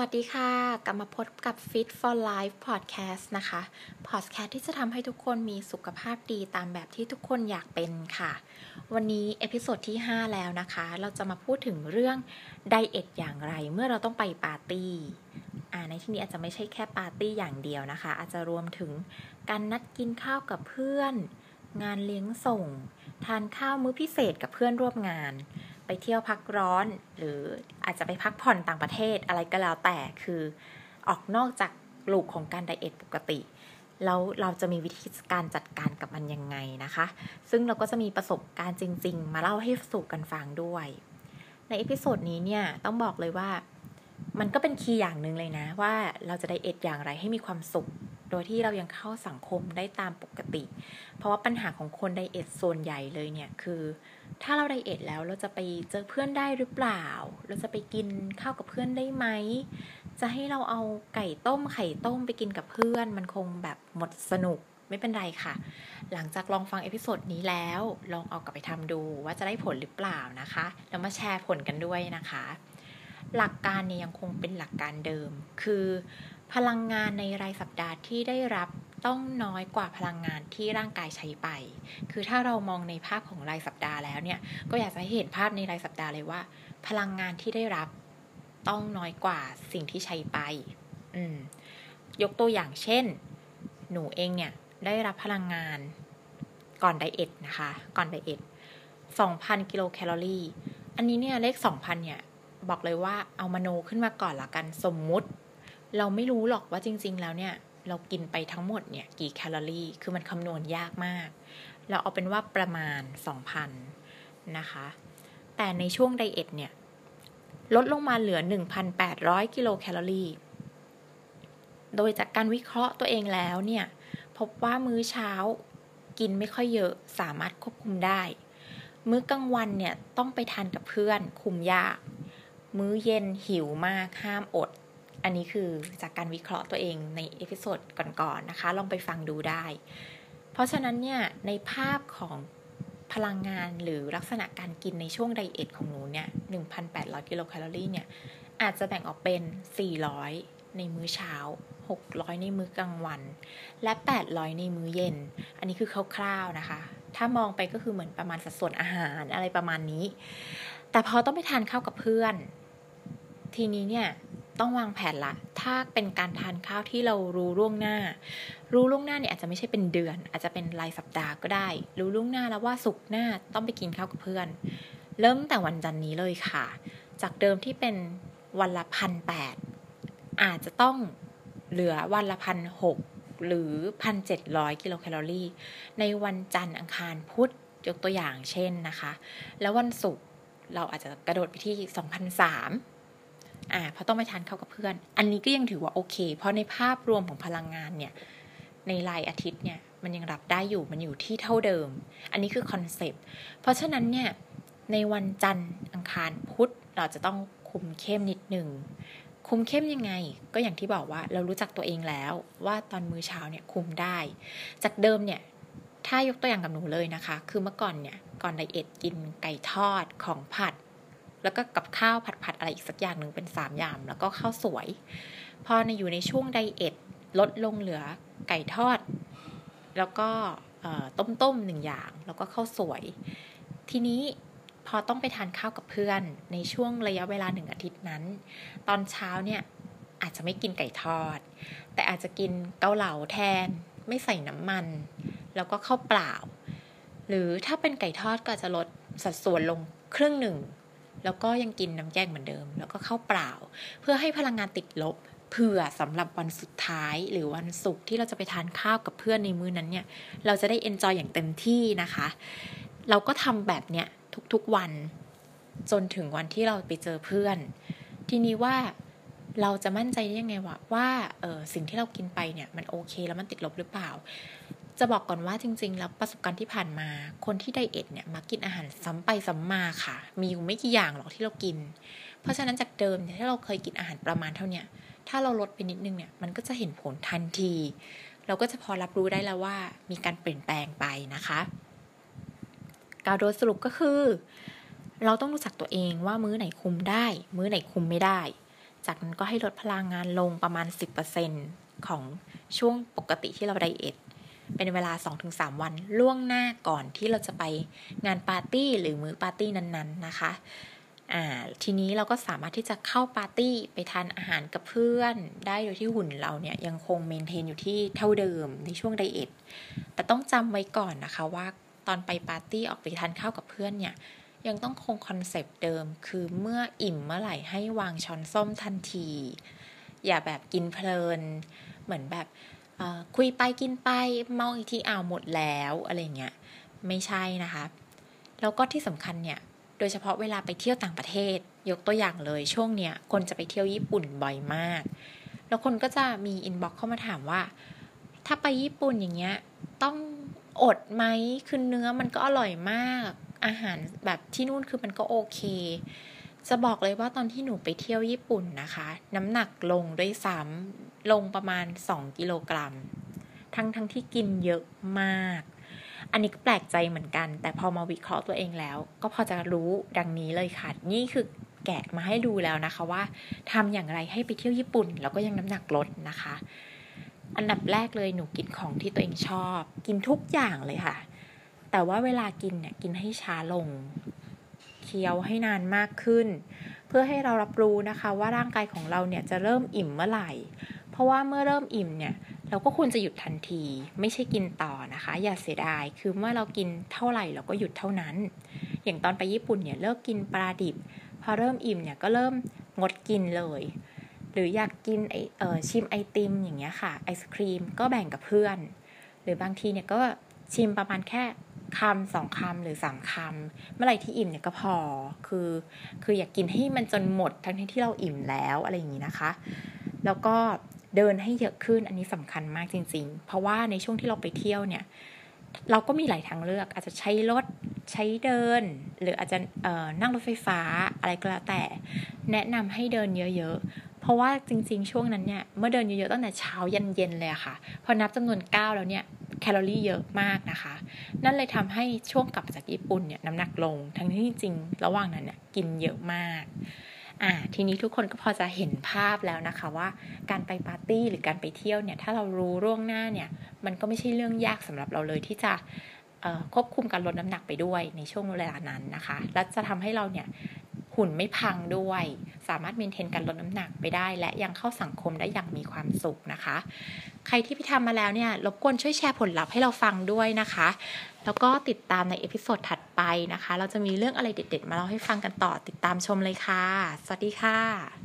วัสดีค่ะ กลับมาพบกับ Fit for Life Podcast นะคะ Podcast ที่จะทำให้ทุกคนมีสุขภาพดีตามแบบที่ทุกคนอยากเป็นค่ะ วันนี้ episode ที่ 5 แล้วนะคะ เราจะมาพูดถึงเรื่อง diet อย่างไรเมื่อเราต้องไปปาร์ตี้อ่าในที่นี้อาจจะไม่ใช่แค่ปาร์ตี้อย่างเดียวนะคะ อาจจะรวมถึงการนัดกินข้าวกับเพื่อน งานเลี้ยงส่ง ทานข้าวมื้อพิเศษกับเพื่อนร่วมงาน ไปเที่ยวพักร้อน หรืออาจจะไปพักผ่อนต่างประเทศอะไรก็แล้วแต่คือออกนอกจากลูปของการ diet ปกติ แล้วเราจะมีวิธีการจัดการกับมันยังไงนะคะ ซึ่งเราก็จะมีประสบการณ์จริง ๆ มาเล่าให้สู่กันฟังด้วย ใน episode นี้เนี่ยต้องบอกเลยว่ามันก็เป็น key อย่างหนึ่งเลยนะว่าเราจะ diet อย่างไรให้มีความสุข โดยที่เรายังเข้าสังคมได้ตามปกติ เพราะว่าปัญหาของคน diet ส่วนใหญ่เลยเนี่ยคือ ถ้าเรา diet แล้วเราจะไปเจอเพื่อนได้หรือเปล่า เราจะไปกินข้าวกับเพื่อนได้ไหม จะให้เราเอาไก่ต้มไข่ต้มไปกินกับเพื่อน มันคงแบบหมดสนุกไม่เป็นไรค่ะ หลังจากลองฟัง episode นี้แล้ว ลองเอากลับไปทำดูว่าจะได้ผลหรือเปล่านะคะ แล้วมาแชร์ผลกันด้วยนะคะ หลักการเนี่ยยังคงเป็นหลักการเดิม คือ พลังงานในรายสัปดาห์ที่ได้รับต้องน้อยกว่าพลังงานที่ร่างกายใช้ไป คือถ้าเรามองในภาพของรายสัปดาห์แล้วเนี่ย ก็อยากจะให้เห็นภาพในรายสัปดาห์เลยว่า พลังงานที่ได้รับต้องน้อยกว่าสิ่งที่ใช้ไป อืม ยกตัวอย่างเช่น หนูเองเนี่ยได้รับพลังงานก่อนไดเอทนะคะ ก่อนไดเอท2,000 กิโลแคลอรี่ อันนี้เนี่ยเลข 2,000 เนี่ย บอกเลยว่าเอามโนขึ้นมาก่อนละกันสมมุติ เราไม่รู้หรอกว่าจริง ๆ แล้วเนี่ย เรากินไปทั้งหมดเนี่ยกี่แคลอรี่ คือมันคำนวณยากมาก เราเอาเป็นว่าประมาณ 2,000 นะคะ แต่ในช่วง diet เนี่ย ลดลงมาเหลือ 1,800 กิโลแคลอรี่ โดยจากการวิเคราะห์ตัวเองแล้วเนี่ย พบว่ามื้อเช้ากินไม่ค่อยเยอะสามารถควบคุมได้ มื้อกลางวันเนี่ยต้องไปทานกับเพื่อนคุมยาก มื้อเย็นหิวมากห้ามอด อันนี้คือจากการวิเคราะห์ตัวเองใน episode ก่อนๆ นะคะ ลองไปฟังดูได้ เพราะฉะนั้นเนี่ยในภาพของพลังงานหรือลักษณะการกินในช่วง diet ของหนูเนี่ย1,800 กิโลแคลอรี่เนี่ย อาจจะแบ่งออกเป็น 400 ในมื้อเช้า 600 ในมื้อกลางวัน และ 800 ในมื้อเย็น อันนี้คือคร่าวๆนะคะ ถ้ามองไปก็คือเหมือนประมาณสัดส่วนอาหารอะไรประมาณนี้ แต่พอต้องไปทานข้าวกับเพื่อน ทีนี้เนี่ย ต้องวางแผนละ ถ้าเป็นการทานข้าวที่เรารู้ล่วงหน้า รู้ล่วงหน้าเนี่ยอาจจะไม่ใช่เป็นเดือน อาจจะเป็นรายสัปดาห์ก็ได้ รู้ล่วงหน้าแล้วว่าสุกหน้าต้องไปกินข้าวกับเพื่อน เริ่มแต่วันจันนี้เลยค่ะ จากเดิมที่เป็นวันละพันแปดอาจจะต้องเหลือวันละพันหกหรือพันเจ็ดร้อยกิโลแคลอรี่ ในวันจันทร์อังคารพุธยกตัวอย่างเช่นนะคะ แล้ววันศุกร์เราอาจจะกระโดดไปที่ส อ่าเพราะต้องไปทานข้าวกับเพื่อน อันนี้ก็ยังถือว่าโอเค เพราะในภาพรวมของพลังงานเนี่ย ในรายอาทิตย์เนี่ย มันยังรับได้อยู่ มันอยู่ที่เท่าเดิม อันนี้คือ concept เพราะฉะนั้นเนี่ย ในวันจันทร์อังคารพุธเราจะต้องคุมเข้มนิดหนึ่ง คุมเข้มยังไง ก็อย่างที่บอกว่าเรารู้จักตัวเองแล้ว ว่าตอนมื้อเช้าเนี่ยคุมได้ จากเดิมเนี่ย ถ้ายกตัวอย่างกับหนูเลยนะคะ คือเมื่อก่อนเนี่ย ก่อนไดเอทกินไก่ทอดของผัด แล้วก็กับข้าวผัดๆอะไรอีกสักอย่างหนึ่งเป็นสามอย่างแล้วก็ข้าวสวย พอในอยู่ในช่วงไดเอทลดลงเหลือไก่ทอด แล้วก็ต้มๆหนึ่งอย่าง แล้วก็ข้าวสวย ทีนี้พอต้องไปทานข้าวกับเพื่อนในช่วงระยะเวลาหนึ่งอาทิตย์นั้น ตอนเช้าเนี่ยอาจจะไม่กินไก่ทอด แต่อาจจะกินเกาเหลาแทน ไม่ใส่น้ำมัน แล้วก็ข้าวเปล่า หรือถ้าเป็นไก่ทอดก็จะลดสัดส่วนลงครึ่งหนึ่ง แล้วก็ยังกินน้ำแกงเหมือนเดิม แล้วก็เข้าเปล่า เพื่อให้พลังงานติดลบเผื่อสำหรับวันสุดท้ายหรือวันศุกร์ที่เราจะไปทานข้าวกับเพื่อนในมื้อนั้นเนี่ยเราจะได้เอนจอยอย่างเต็มที่นะคะ เราก็ทำแบบเนี้ยทุกๆวัน จนถึงวันที่เราไปเจอเพื่อน ทีนี้ว่าเราจะมั่นใจได้ยังไงว่าว่าเออสิ่งที่เรากินไปเนี่ยมันโอเคแล้วมันติดลบหรือเปล่า จะบอกก่อนว่าจริง ๆ แล้วประสบการณ์ที่ผ่านมา คนที่ไดเอทเนี่ยมากินอาหารซ้ำไปซ้ำมาค่ะ มีอยู่ไม่กี่อย่างหรอกที่เรากิน เพราะฉะนั้นจากเดิมเนี่ยถ้าเราเคยกินอาหารประมาณเท่านี้ถ้าเราลดไปนิดนึงเนี่ยมันก็จะเห็นผลทันที เราก็จะพอรับรู้ได้แล้วว่า มีการเปลี่ยนแปลงไปนะคะกาวโดยสรุปก็คือ เราต้องรู้จักตัวเองว่ามื้อไหนคุมได้ มื้อไหนคุมไม่ได้ จากนั้นก็ให้ลดพลังงานลงประมาณ 10%ของช่วงปกติที่เราไดเอท เป็นเวลา 2-3 วันล่วงหน้าก่อนที่เราจะไปงานปาร์ตี้หรือมื้อปาร์ตี้นั้นๆนะคะทีนี้เราก็สามารถที่จะเข้าปาร์ตี้ไปทานอาหารกับเพื่อนได้โดยที่หุ่นเราเนี่ยยังคง maintain อยู่ที่เท่าเดิมในช่วง diet แต่ต้องจำไว้ก่อนนะคะว่าตอนไปปาร์ตี้ออกไปทานข้าวกับเพื่อนเนี่ยยังต้องคง concept เดิม คือเมื่ออิ่มเมื่อไหร่ให้วางช้อนส้อมทันที อย่าแบบกินเพลิน เหมือนแบบ คุยไปกินไปมาอีกทีอ้าวหมดแล้วอะไรเงี้ยไม่ใช่นะคะ แล้วก็ที่สำคัญเนี่ย โดยเฉพาะเวลาไปเที่ยวต่างประเทศ ยกตัวอย่างเลยช่วงเนี้ยคนจะไปเที่ยวญี่ปุ่นบ่อยมาก แล้วคนก็จะมีอินบ็อกเข้ามาถามว่า ถ้าไปญี่ปุ่นอย่างเงี้ยต้องอดไหมคือเนื้อมันก็อร่อยมาก อาหารแบบที่นู่นคือมันก็โอเค จะบอกเลยว่าตอนที่หนูไปเที่ยวญี่ปุ่นนะคะ น้ำหนักลงด้วยซ้ำลงประมาณ 2 กิโลกรัม ทั้งทั้งที่กินเยอะมาก อันนี้ก็แปลกใจเหมือนกัน แต่พอมาวิเคราะห์ตัวเองแล้ว ก็พอจะรู้ดังนี้เลยค่ะ นี่คือแกะมาให้ดูแล้วนะคะว่าทำอย่างไรให้ไปเที่ยวญี่ปุ่น แล้วก็ยังน้ำหนักลดนะคะ อันดับแรกเลยหนูกินของที่ตัวเองชอบ กินทุกอย่างเลยค่ะ แต่ว่าเวลากินเนี่ยกินให้ช้าลง คี้ยวให้นานมากขึ้น เพื่อให้เรารับรู้นะคะว่าร่างกายของเราเนี่ยจะเริ่มอิ่มเมื่อไหร่ เพราะว่าเมื่อเริ่มอิ่มเนี่ยเราก็ควรจะหยุดทันที ไม่ใช่กินต่อนะคะ อย่าเสียดายคือเมื่อเรากินเท่าไหร่เราก็หยุดเท่านั้น อย่างตอนไปญี่ปุ่นเนี่ยเลิกกินปลาดิบ พอเริ่มอิ่มเนี่ยก็เริ่มงดกินเลย หรืออยากกินไอเออชิมไอติมอย่างเงี้ยค่ะไอศครีมก็แบ่งกับเพื่อน หรือบางทีเนี่ยก็ชิมประมาณแค่ คำสองคำหรือสามคำเมื่อไรที่อิ่มเนี่ยก็พอคือ คืออยากกินให้มันจนหมดทั้งที่เราอิ่มแล้วอะไรอย่างนี้นะคะ แล้วก็เดินให้เยอะขึ้นอันนี้สำคัญมากจริง ๆ เพราะว่าในช่วงที่เราไปเที่ยวเนี่ย เราก็มีหลายทางเลือกอาจจะใช้รถใช้เดิน หรืออาจจะนั่งรถไฟฟ้าอะไรก็แล้วแต่ แนะนำให้เดินเยอะๆ เพราะว่าจริง ๆ ช่วงนั้นเนี่ยเมื่อเดินเยอะๆตั้งแต่เช้ายันเย็นเลยค่ะ พอนับจำนวนก้าวแล้วเนี่ย แคลอรี่เยอะมากนะคะ นั่นเลยทำให้ช่วงกลับจากญี่ปุ่นเนี่ยน้ำหนักลง ทั้งที่จริงระหว่างนั้นเนี่ยกินเยอะมากอ่าทีนี้ทุกคนก็พอจะเห็นภาพแล้วนะคะว่าการไปปาร์ตี้หรือการไปเที่ยวเนี่ยถ้าเรารู้ร่วงหน้าเนี่ยมันก็ไม่ใช่เรื่องยากสำหรับเราเลยที่จะควบคุมการลดน้ำหนักไปด้วยในช่วงเวลานั้นนะคะ และจะทำให้เราเนี่ย หุ่นไม่พังด้วย สามารถ maintain การลดน้ำหนักไปได้ และยังเข้าสังคมได้อย่างมีความสุขนะคะ ใครที่ไปทำมาแล้วเนี่ยรบกวนช่วยแชร์ผลลัพธ์ให้เราฟังด้วยนะคะ แล้วก็ติดตามใน episode ถัดไปนะคะ เราจะมีเรื่องอะไรเด็ด ๆ มาเล่าให้ฟังกันต่อติดตามชมเลยค่ะ สวัสดีค่ะ